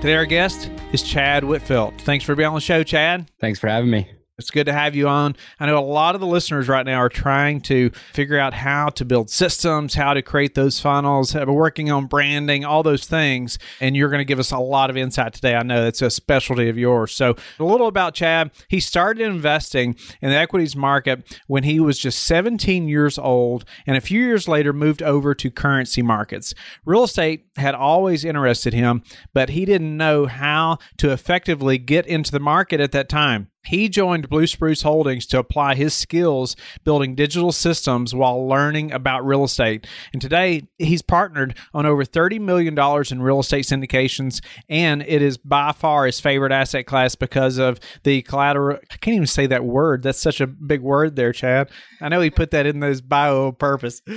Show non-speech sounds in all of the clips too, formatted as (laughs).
Today, our guest is Chad Wittfeldt. Thanks for being on the show, Chad. Thanks for having me. It's good to have you on. I know a lot of the listeners right now are trying to figure out how to build systems, how to create those funnels, have been working on branding, all those things. And you're going to give us a lot of insight today. I know that's a specialty of yours. So, a little about Chad. He started investing in the equities market when he was just 17 years old, and a few years later moved over to currency markets. Real estate had always interested him, but he didn't know how to effectively get into the market at that time. He joined Blue Spruce Holdings to apply his skills building digital systems while learning about real estate. And today, he's partnered on over $30 million in real estate syndications, and it is by far his favorite asset class because of the collateral. I can't even say that word. That's such a big word there, Chad. I know he put that in his bio purpose. (laughs)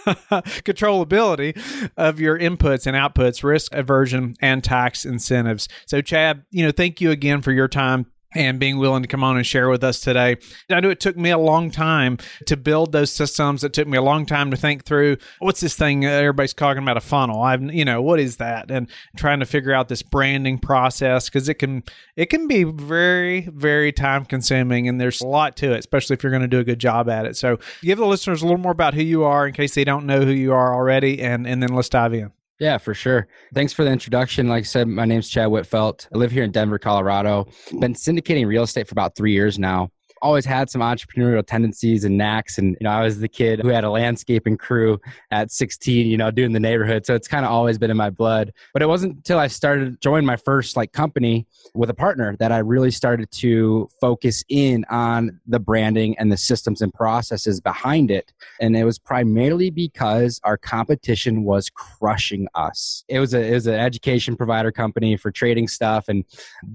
controllability of your inputs and outputs, risk aversion, and tax incentives. So, Chad, you know, thank you again for your time and being willing to come on and share with us today. I know it took me a long time to build those systems. It took me a long time to think through what's this thing everybody's talking about a funnel. I've you know what is that and trying to figure out this branding process because it can it can be very very time consuming and there's a lot to it, especially if you're going to do a good job at it. So give the listeners a little more about who you are in case they don't know who you are already, and and then let's dive in. Yeah, for sure. Thanks for the introduction. Like I said, my name's Chad Wittfeldt. I live here in Denver, Colorado. Been syndicating real estate for about three years now always had some entrepreneurial tendencies and knacks. And, you know, I was the kid who had a landscaping crew at 16, you know, doing the neighborhood. So it's kind of always been in my blood. But it wasn't until I started joining my first like company with a partner that I really started to focus in on the branding and the systems and processes behind it. And it was primarily because our competition was crushing us. It was a it was an education provider company for trading stuff and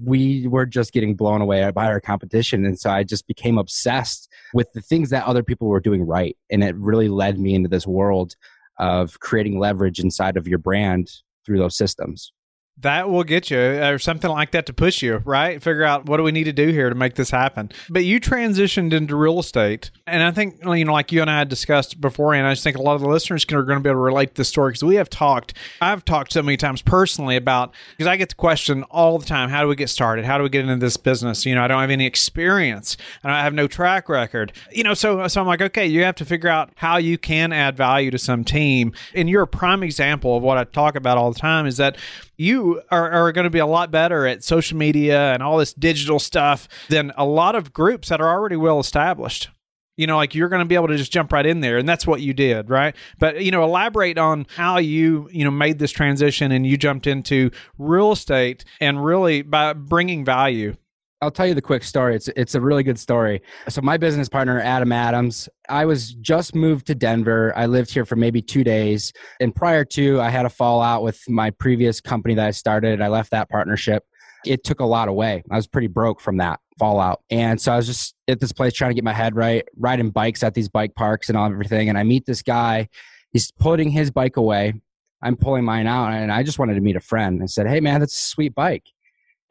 we were just getting blown away by our competition. And so I just became obsessed with the things that other people were doing right. And it really led me into this world of creating leverage inside of your brand through those systems that will get you uh, or something like that to push you right? Figure out what do we need to do here to make this happen. But you transitioned into real estate and i think you know like you and i had discussed before and i just think a lot of the listeners are going to be able to relate to this story because we have talked i've talked so many times personally about because i get the question all the time how do we get started? How do we get into this business? You know i don't have any experience and i have no track record. You know so so i'm like okay you have to figure out how you can add value to some team. And you're a prime example of what i talk about all the time is that you are, are going to be a lot better at social media and all this digital stuff than a lot of groups that are already well established. You know like you're going to be able to just jump right in there and that's what you did right? But you know elaborate on how you you know made this transition and you jumped into real estate and really by bringing value I'll tell you the quick story. It's it's a really good story. So my business partner Adam Adams, I was just moved to Denver. I lived here for maybe 2 days and prior to I had a fallout with my previous company that I started. I left that partnership. It took a lot away. I was pretty broke from that fallout. And so I was just at this place trying to get my head right, riding bikes at these bike parks and all everything and I meet this guy. He's putting his bike away. I'm pulling mine out and I just wanted to meet a friend. I said, "Hey man, that's a sweet bike."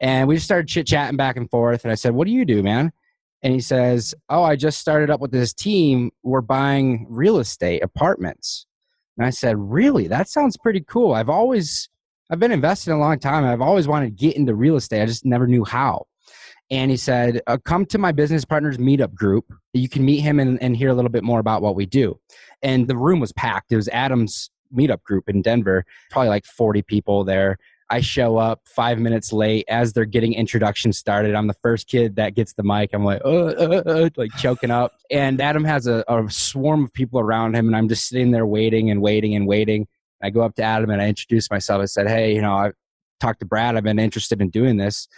And we just started chit chatting back and forth. And I said, What do you do, man? And he says, Oh, I just started up with this team. We're buying real estate apartments. And I said, Really? That sounds pretty cool. I've always, I've been investing a long time. I've always wanted to get into real estate. I just never knew how. And he said, uh, Come to my business partners meetup group. You can meet him and, and hear a little bit more about what we do. And the room was packed. It was Adam's meetup group in Denver, probably like 40 people there. I show up five minutes late as they're getting introduction started. I'm the first kid that gets the mic. I'm like, uh, uh, uh, like choking up. And Adam has a, a swarm of people around him, and I'm just sitting there waiting and waiting and waiting. I go up to Adam and I introduce myself. I said, Hey, you know, I talked to Brad. I've been interested in doing this.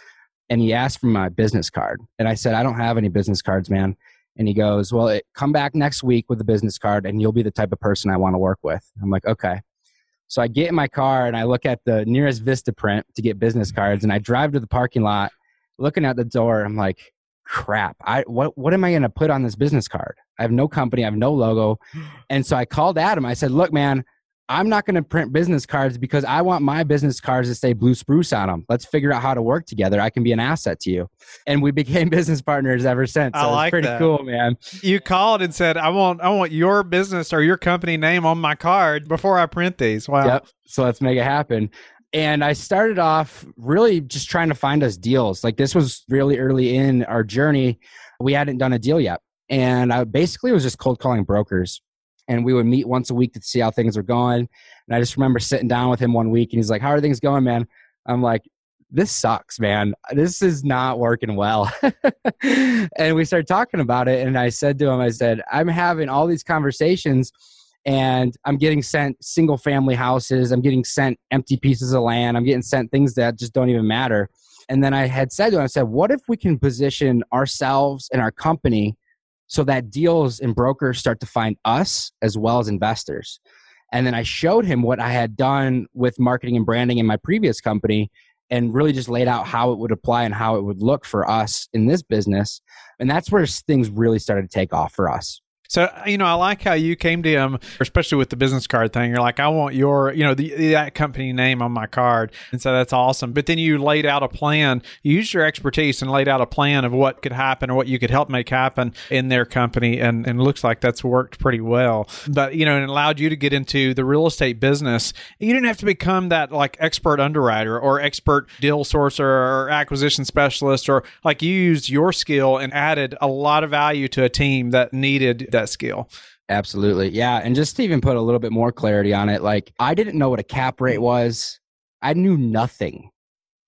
And he asked for my business card. And I said, I don't have any business cards, man. And he goes, Well, it, come back next week with a business card and you'll be the type of person I want to work with. I'm like, Okay. So I get in my car and I look at the nearest Vistaprint to get business cards and I drive to the parking lot looking at the door. I'm like, crap. I what what am I going to put on this business card? I have no company. I have no logo. (gasps) And so I called Adam. I said, look, man, I'm not going to print business cards because I want my business cards to say blue spruce on them. Let's figure out how to work together. I can be an asset to you. And we became (laughs) business partners ever since. So I like it's pretty that. cool, man. You called and said, "I want, I want your business or your company name on my card before I print these." Wow. Yep. So let's make it happen. And I started off really just trying to find us deals. Like this was really early in our journey. We hadn't done a deal yet. And I basically was just cold calling brokers. And we would meet once a week to see how things were going. And I just remember sitting down with him one week and he's like, How are things going, man? I'm like, This sucks, man. This is not working well. (laughs) and we started talking about it. And I said to him, I said, I'm having all these conversations and I'm getting sent single family houses. I'm getting sent empty pieces of land. I'm getting sent things that just don't even matter. And then I had said to him, I said, what if we can position ourselves and our company so that deals and brokers start to find us as well as investors? And then I showed him what I had done with marketing and branding in my previous company and really just laid out how it would apply and how it would look for us in this business. And that's where things really started to take off for us. So you know, I like how you came to him, especially with the business card thing. You're like, I want your, you know, the, that company name on my card, and so that's awesome. But then you laid out a plan. You used your expertise and laid out a plan of what could happen or what you could help make happen in their company, and and looks like that's worked pretty well. But you know, it allowed you to get into the real estate business. You didn't have to become that like expert underwriter or expert deal sourcer or acquisition specialist, or like you used your skill and added a lot of value to a team that needed that skill. Absolutely. Yeah. And just to even put a little bit more clarity on it, like I didn't know what a cap rate was. I knew nothing.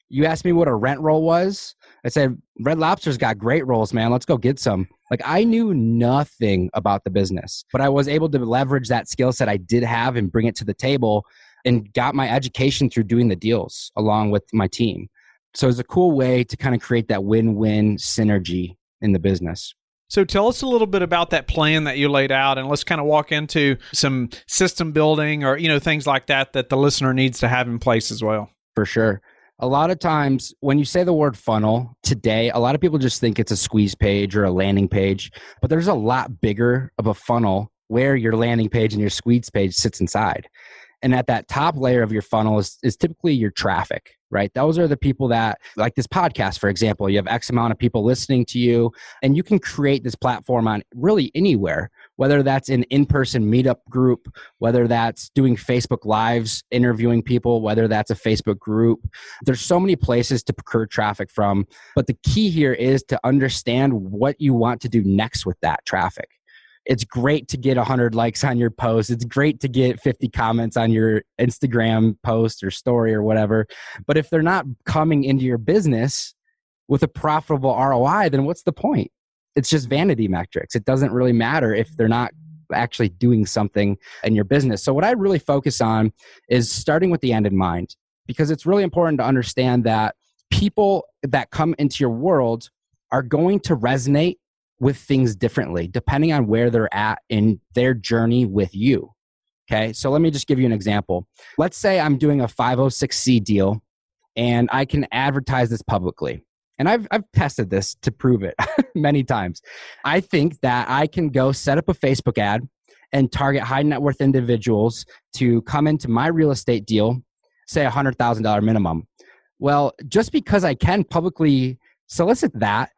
You asked me what a rent roll was. I said, Red Lobster's got great rolls, man. Let's go get some. Like I knew nothing about the business, but I was able to leverage that skill set I did have and bring it to the table and got my education through doing the deals along with my team. So it's a cool way to kind of create that win win synergy in the business. So tell us a little bit about that plan that you laid out and let's kind of walk into some system building or you know things like that that the listener needs to have in place as well. For sure. A lot of times when you say the word funnel today, a lot of people just think it's a squeeze page or a landing page, but there's a lot bigger of a funnel where your landing page and your squeeze page sits inside. And at that top layer of your funnel is, is typically your traffic right? Those are the people that, like this podcast, for example, you have X amount of people listening to you, and you can create this platform on really anywhere, whether that's an in person meetup group, whether that's doing Facebook Lives, interviewing people, whether that's a Facebook group. There's so many places to procure traffic from. But the key here is to understand what you want to do next with that traffic it's great to get 100 likes on your post. It's great to get 50 comments on your instagram post or story or whatever. But if they're not coming into your business with a profitable roi then what's the point? It's just vanity metrics. It doesn't really matter if they're not actually doing something in your business. So what i really focus on is starting with the end in mind because it's really important to understand that people that come into your world are going to resonate with things differently depending on where they're at in their journey with you. Okay, so let me just give you an example. Let's say I'm doing a 506c deal and I can advertise this publicly. And I've, I've tested this to prove it (laughs) many times. I think that I can go set up a Facebook ad and target high net worth individuals to come into my real estate deal, say a $100,000 minimum. Well, just because I can publicly solicit that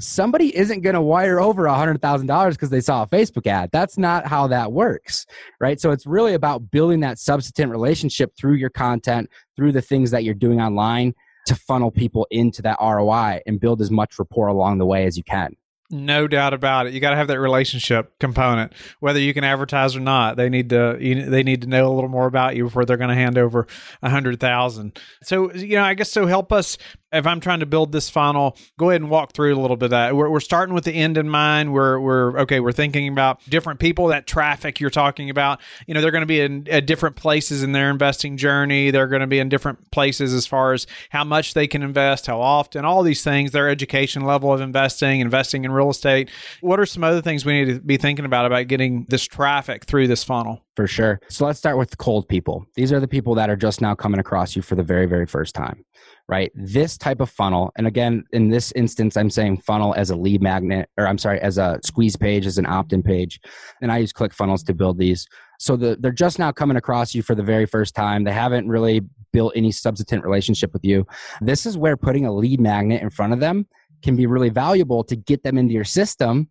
somebody isn't going to wire over a $100,000 because they saw a Facebook ad. That's not how that works, right? So it's really about building that substantive relationship through your content, through the things that you're doing online to funnel people into that ROI and build as much rapport along the way as you can. No doubt about it. You got to have that relationship component, whether you can advertise or not. They need to you, they need to know a little more about you before they're going to hand over a hundred thousand. So you know, I guess so. Help us if I'm trying to build this funnel, go ahead and walk through a little bit of that. We're, we're starting with the end in mind. We're, we're okay. We're thinking about different people, that traffic you're talking about. You know, they're going to be in at different places in their investing journey. They're going to be in different places as far as how much they can invest, how often, all these things, their education level of investing, investing in real estate. What are some other things we need to be thinking about about getting this traffic through this funnel? For sure. So let's start with cold people. These are the people that are just now coming across you for the very, very first time, right? This type of funnel, and again, in this instance, I'm saying funnel as a lead magnet, or I'm sorry, as a squeeze page, as an opt in page. And I use ClickFunnels to build these. So the, they're just now coming across you for the very first time. They haven't really built any substantive relationship with you. This is where putting a lead magnet in front of them can be really valuable to get them into your system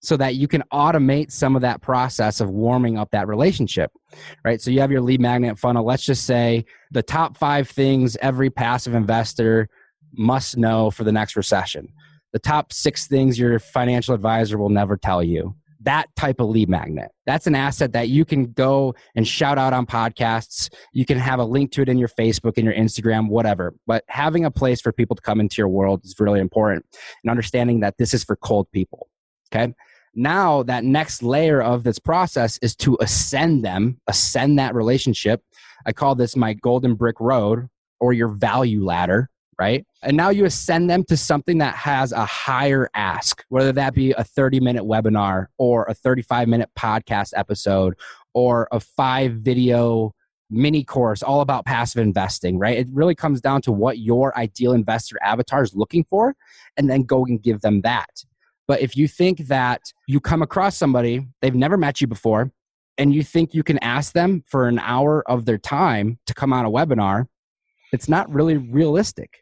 so that you can automate some of that process of warming up that relationship right? So you have your lead magnet funnel. Let's just say the top five things every passive investor must know for the next recession. The top six things your financial advisor will never tell you. That type of lead magnet. That's an asset that you can go and shout out on podcasts. You can have a link to it in your facebook and your instagram whatever. But having a place for people to come into your world is really important and understanding that this is for cold people okay now that next layer of this process is to ascend them ascend that relationship. I call this my golden brick road or your value ladder right? And now you ascend them to something that has a higher ask whether that be a 30 minute webinar or a 35 minute podcast episode or a five video mini course all about passive investing right? It really comes down to what your ideal investor avatar is looking for and then go and give them that but if you think that you come across somebody, they've never met you before, and you think you can ask them for an hour of their time to come on a webinar, it's not really realistic.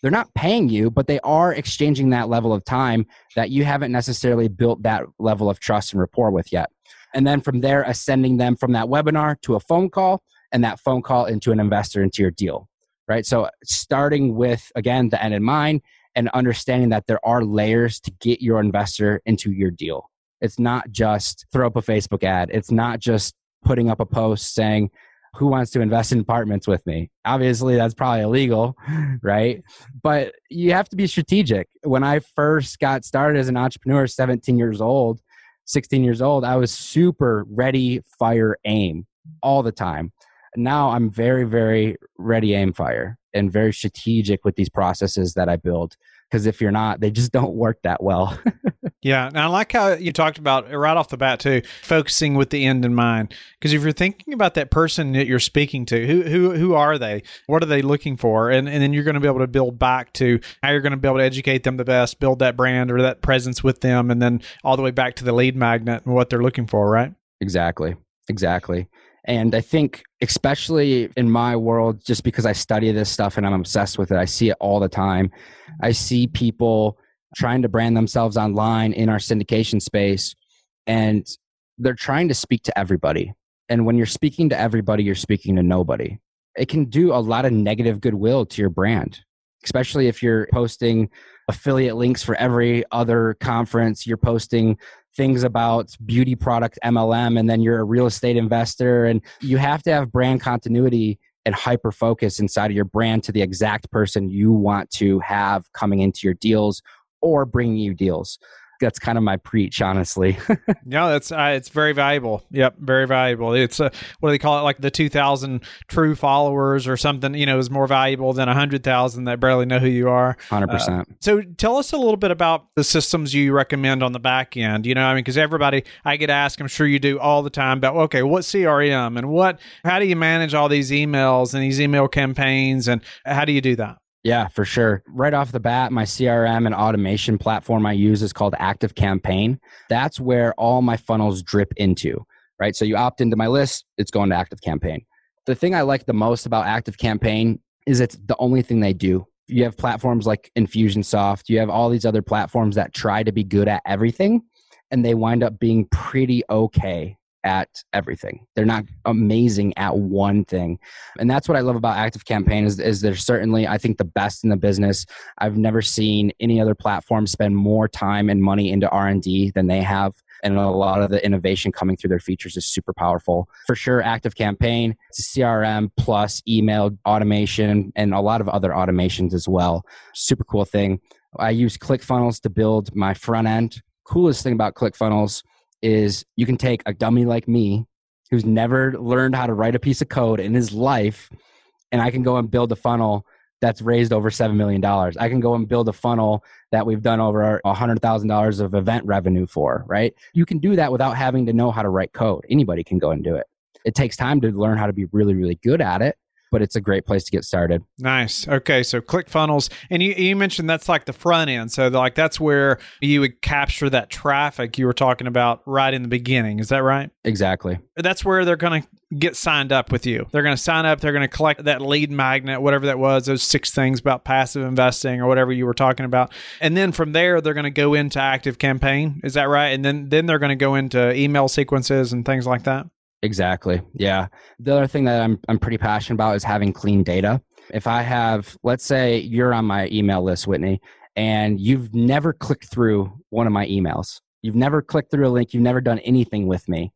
They're not paying you, but they are exchanging that level of time that you haven't necessarily built that level of trust and rapport with yet. And then from there, ascending them from that webinar to a phone call and that phone call into an investor into your deal, right? So starting with, again, the end in mind and understanding that there are layers to get your investor into your deal. It's not just throw up a Facebook ad. It's not just putting up a post saying, who wants to invest in apartments with me? Obviously, that's probably illegal, (laughs) right? But you have to be strategic. When I first got started as an entrepreneur, 17 years old, 16 years old, I was super ready, fire, aim all the time. Now I'm very, very ready, aim, fire and very strategic with these processes that I build. Because if you're not, they just (laughs) don't work that well. (laughs) yeah. And I like how you talked about right off the bat, too, focusing with the end in mind. Because if you're thinking about that person that you're speaking to, who, who, who are they? What are they looking for? And, and then you're going to be able to build back to how you're going to be able to educate them the best, build that brand or that presence with them, and then all the way back to the lead magnet and what they're looking for, right? Exactly. Exactly. And I think, especially in my world, just because I study this stuff and I'm obsessed with it, I see it all the time. I see people trying to brand themselves online in our syndication space, and they're trying to speak to everybody. And when you're speaking to everybody, you're speaking to nobody. It can do a lot of negative goodwill to your brand, especially if you're posting affiliate links for every other conference, you're posting things about beauty product MLM and then you're a real estate investor and you have to have brand continuity and hyper focus inside of your brand to the exact person you want to have coming into your deals or bringing you deals that's kind of my preach, honestly. (laughs) no, that's uh, it's very valuable. Yep, very valuable. It's a, what do they call it? Like the two thousand true followers or something. You know, is more valuable than a hundred thousand that barely know who you are. Hundred uh, percent. So tell us a little bit about the systems you recommend on the back end. You know, I mean, because everybody I get asked, I'm sure you do all the time about okay, what CRM and what, how do you manage all these emails and these email campaigns and how do you do that? Yeah, for sure. Right off the bat, my CRM and automation platform I use is called Active Campaign. That's where all my funnels drip into, right? So you opt into my list, it's going to Active Campaign. The thing I like the most about Active Campaign is it's the only thing they do. You have platforms like Infusionsoft, you have all these other platforms that try to be good at everything, and they wind up being pretty okay at everything. They're not amazing at one thing. And that's what I love about Active Campaign is, is they're certainly, I think, the best in the business. I've never seen any other platform spend more time and money into R&D than they have. And a lot of the innovation coming through their features is super powerful. For sure, Active Campaign, CRM plus email automation and a lot of other automations as well. Super cool thing. I use ClickFunnels to build my front end. Coolest thing about ClickFunnels is you can take a dummy like me who's never learned how to write a piece of code in his life and I can go and build a funnel that's raised over $7 million. I can go and build a funnel that we've done over $100,000 of event revenue for, right? You can do that without having to know how to write code. Anybody can go and do it. It takes time to learn how to be really, really good at it but it's a great place to get started. Nice. Okay, so ClickFunnels, and you, you mentioned that's like the front end. So like that's where you would capture that traffic you were talking about right in the beginning. Is that right? Exactly. That's where they're going to get signed up with you. They're going to sign up. They're going to collect that lead magnet, whatever that was, those six things about passive investing or whatever you were talking about. And then from there, they're going to go into active campaign. Is that right? And then then they're going to go into email sequences and things like that. Exactly. Yeah. The other thing that I'm I'm pretty passionate about is having clean data. If I have, let's say you're on my email list, Whitney, and you've never clicked through one of my emails. You've never clicked through a link, you've never done anything with me,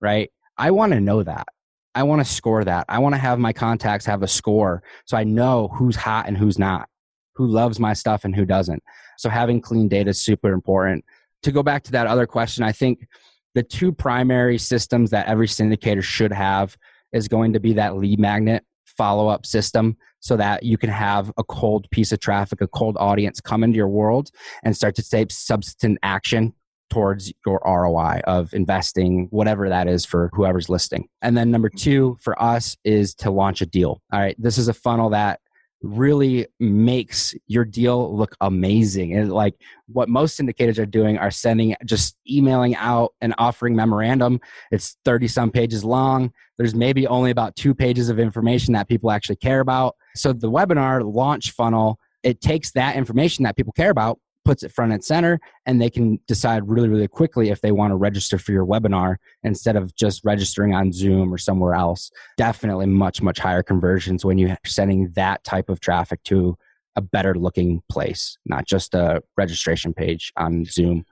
right? I want to know that. I want to score that. I want to have my contacts have a score so I know who's hot and who's not, who loves my stuff and who doesn't. So having clean data is super important. To go back to that other question, I think the two primary systems that every syndicator should have is going to be that lead magnet follow up system so that you can have a cold piece of traffic, a cold audience come into your world and start to take substantive action towards your ROI of investing, whatever that is for whoever's listing. And then number two for us is to launch a deal. All right, this is a funnel that really makes your deal look amazing. And like what most syndicators are doing are sending just emailing out and offering memorandum. It's 30 some pages long. There's maybe only about two pages of information that people actually care about. So the webinar launch funnel, it takes that information that people care about puts it front and center and they can decide really really quickly if they want to register for your webinar instead of just registering on zoom or somewhere else. Definitely much much higher conversions when you're sending that type of traffic to a better looking place not just a registration page on zoom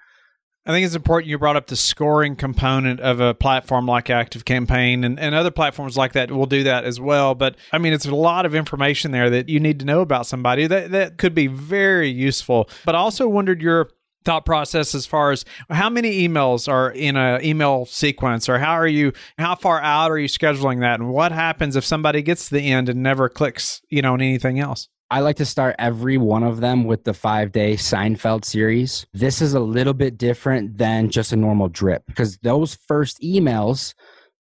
I think it's important you brought up the scoring component of a platform like Active Campaign and, and other platforms like that will do that as well. But I mean, it's a lot of information there that you need to know about somebody that, that could be very useful. But I also wondered your thought process as far as how many emails are in an email sequence or how are you how far out are you scheduling that and what happens if somebody gets to the end and never clicks you know on anything else I like to start every one of them with the five day Seinfeld series. This is a little bit different than just a normal drip because those first emails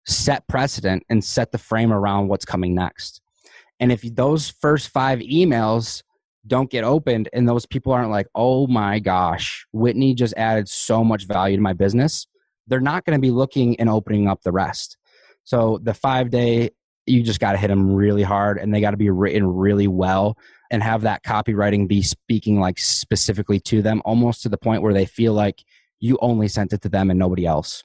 set precedent and set the frame around what's coming next. And if those first five emails don't get opened and those people aren't like, oh my gosh, Whitney just added so much value to my business, they're not going to be looking and opening up the rest. So the five day you just got to hit them really hard and they got to be written really well and have that copywriting be speaking like specifically to them almost to the point where they feel like you only sent it to them and nobody else.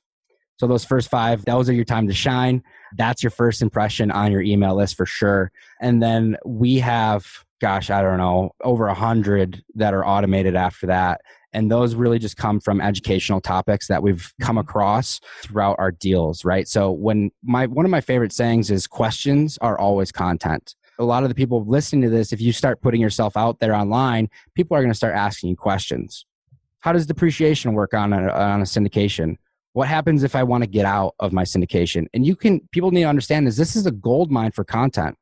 So those first five those are your time to shine. That's your first impression on your email list for sure. And then we have gosh i don't know over a hundred that are automated after that and those really just come from educational topics that we've come mm-hmm. across throughout our deals right so when my one of my favorite sayings is questions are always content a lot of the people listening to this, if you start putting yourself out there online, people are going to start asking you questions. How does depreciation work on a, on a syndication? What happens if I want to get out of my syndication? And you can, people need to understand is this is a gold mine for content.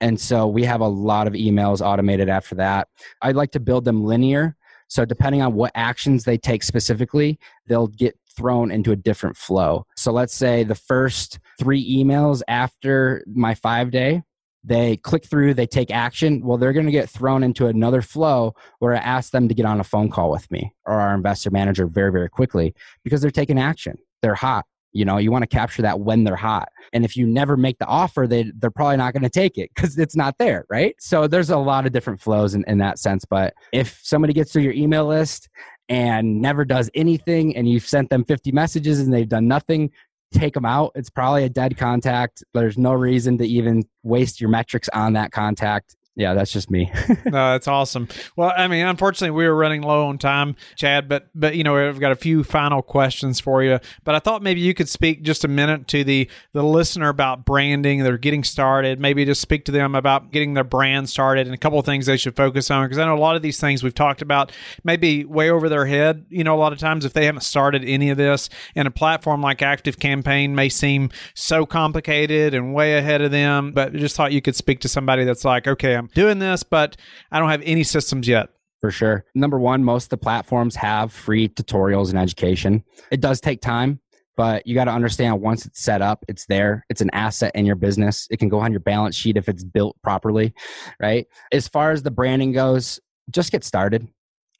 And so we have a lot of emails automated after that. I'd like to build them linear. So depending on what actions they take specifically, they'll get thrown into a different flow. So let's say the first three emails after my five day, they click through, they take action. Well, they're going to get thrown into another flow where I ask them to get on a phone call with me or our investor manager very, very quickly because they're taking action. They're hot. You know, you want to capture that when they're hot. And if you never make the offer, they, they're probably not going to take it because it's not there, right? So there's a lot of different flows in, in that sense. But if somebody gets through your email list and never does anything and you've sent them 50 messages and they've done nothing, take them out. It's probably a dead contact. There's no reason to even waste your metrics on that contact yeah, that's just me. (laughs) no, that's awesome. Well, I mean, unfortunately, we were running low on time, Chad. But but you know, we've got a few final questions for you. But I thought maybe you could speak just a minute to the the listener about branding. They're getting started. Maybe just speak to them about getting their brand started and a couple of things they should focus on. Because I know a lot of these things we've talked about maybe way over their head. You know, a lot of times if they haven't started any of this, and a platform like Active Campaign may seem so complicated and way ahead of them. But I just thought you could speak to somebody that's like, okay. I'm doing this, but I don't have any systems yet. For sure. Number one, most of the platforms have free tutorials and education. It does take time. but you got to understand once it's set up, it's there. It's an asset in your business. It can go on your balance sheet if it's built properly, right? As far as the branding goes, just get started.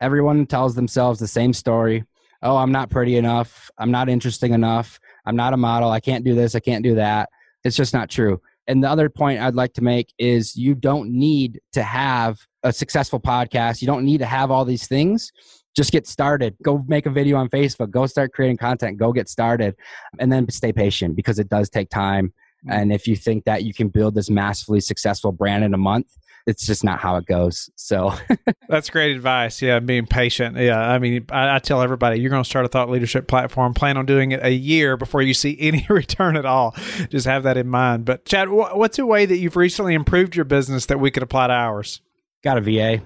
Everyone tells themselves the same story. Oh, I'm not pretty enough. I'm not interesting enough. I'm not a model. I can't do this. I can't do that. It's just not true. And the other point I'd like to make is you don't need to have a successful podcast. You don't need to have all these things just get started. Go make a video on Facebook. Go start creating content. Go get started. And then stay patient because it does take time. Mm-hmm. And if you think that you can build this massively successful brand in a month, it's just not how it goes. So (laughs) that's great advice. Yeah, being patient. Yeah, I mean, I, I tell everybody you're going to start a thought leadership platform. Plan on doing it a year before you see (laughs) any return at all. Just have that in mind. But Chad, what's a way that you've recently improved your business that we could apply to ours? Got a VA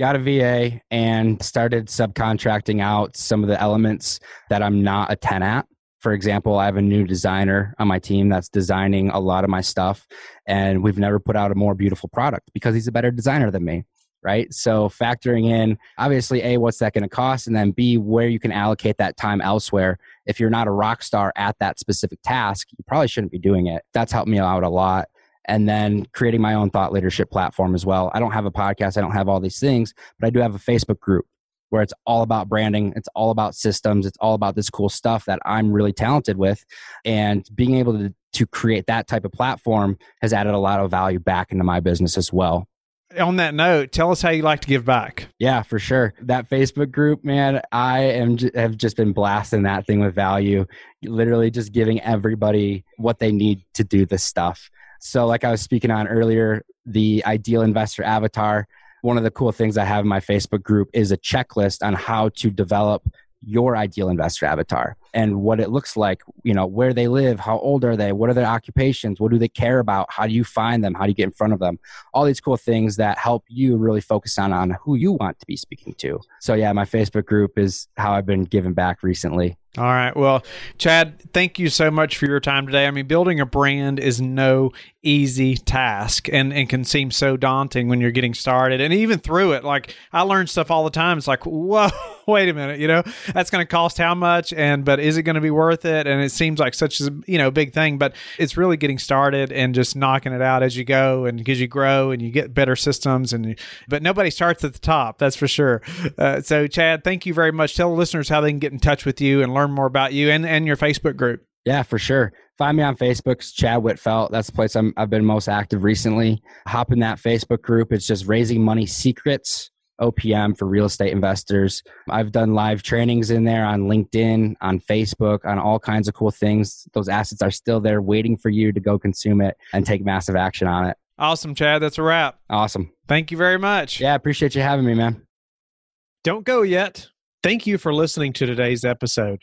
got a VA and started subcontracting out some of the elements that I'm not a 10 at. For example, I have a new designer on my team that's designing a lot of my stuff, and we've never put out a more beautiful product because he's a better designer than me. Right. So, factoring in obviously, A, what's that going to cost? And then B, where you can allocate that time elsewhere. If you're not a rock star at that specific task, you probably shouldn't be doing it. That's helped me out a lot and then creating my own thought leadership platform as well. I don't have a podcast, I don't have all these things, but I do have a Facebook group where it's all about branding, it's all about systems, it's all about this cool stuff that I'm really talented with. And being able to, to create that type of platform has added a lot of value back into my business as well. On that note, tell us how you like to give back. Yeah, for sure. That Facebook group, man, I am have just been blasting that thing with value. Literally just giving everybody what they need to do this stuff so, like I was speaking on earlier, the ideal investor avatar, one of the cool things I have in my Facebook group is a checklist on how to develop your ideal investor avatar and what it looks like you know where they live how old are they what are their occupations what do they care about how do you find them how do you get in front of them all these cool things that help you really focus on on who you want to be speaking to so yeah my facebook group is how i've been giving back recently all right. Well, Chad, thank you so much for your time today. I mean, building a brand is no easy task and, and can seem so daunting when you're getting started. And even through it, like I learn stuff all the time. It's like, (laughs) whoa, wait a minute, you know, that's going to cost how much? And, but is it going to be worth it? And it seems like such a, you know, big thing, but it's really getting started and just knocking it out as you go and because you grow and you get better systems and, but nobody starts at the top. That's for sure. Uh, so Chad, thank you very much. Tell the listeners how they can get in touch with you and learn learn more about you and, and your Facebook group. Yeah, for sure. Find me on Facebook. Chad Wittfeldt. That's the place i have been most active recently. Hop in that Facebook group. It's just Raising Money Secrets, OPM for real estate investors. I've done live trainings in there on LinkedIn, on Facebook, on all kinds of cool things. Those assets are still there waiting for you to go consume it and take massive action on it. Awesome, Chad. That's a wrap. Awesome. Thank you very much. Yeah, appreciate you having me, man. Don't go yet. Thank you for listening to today's episode.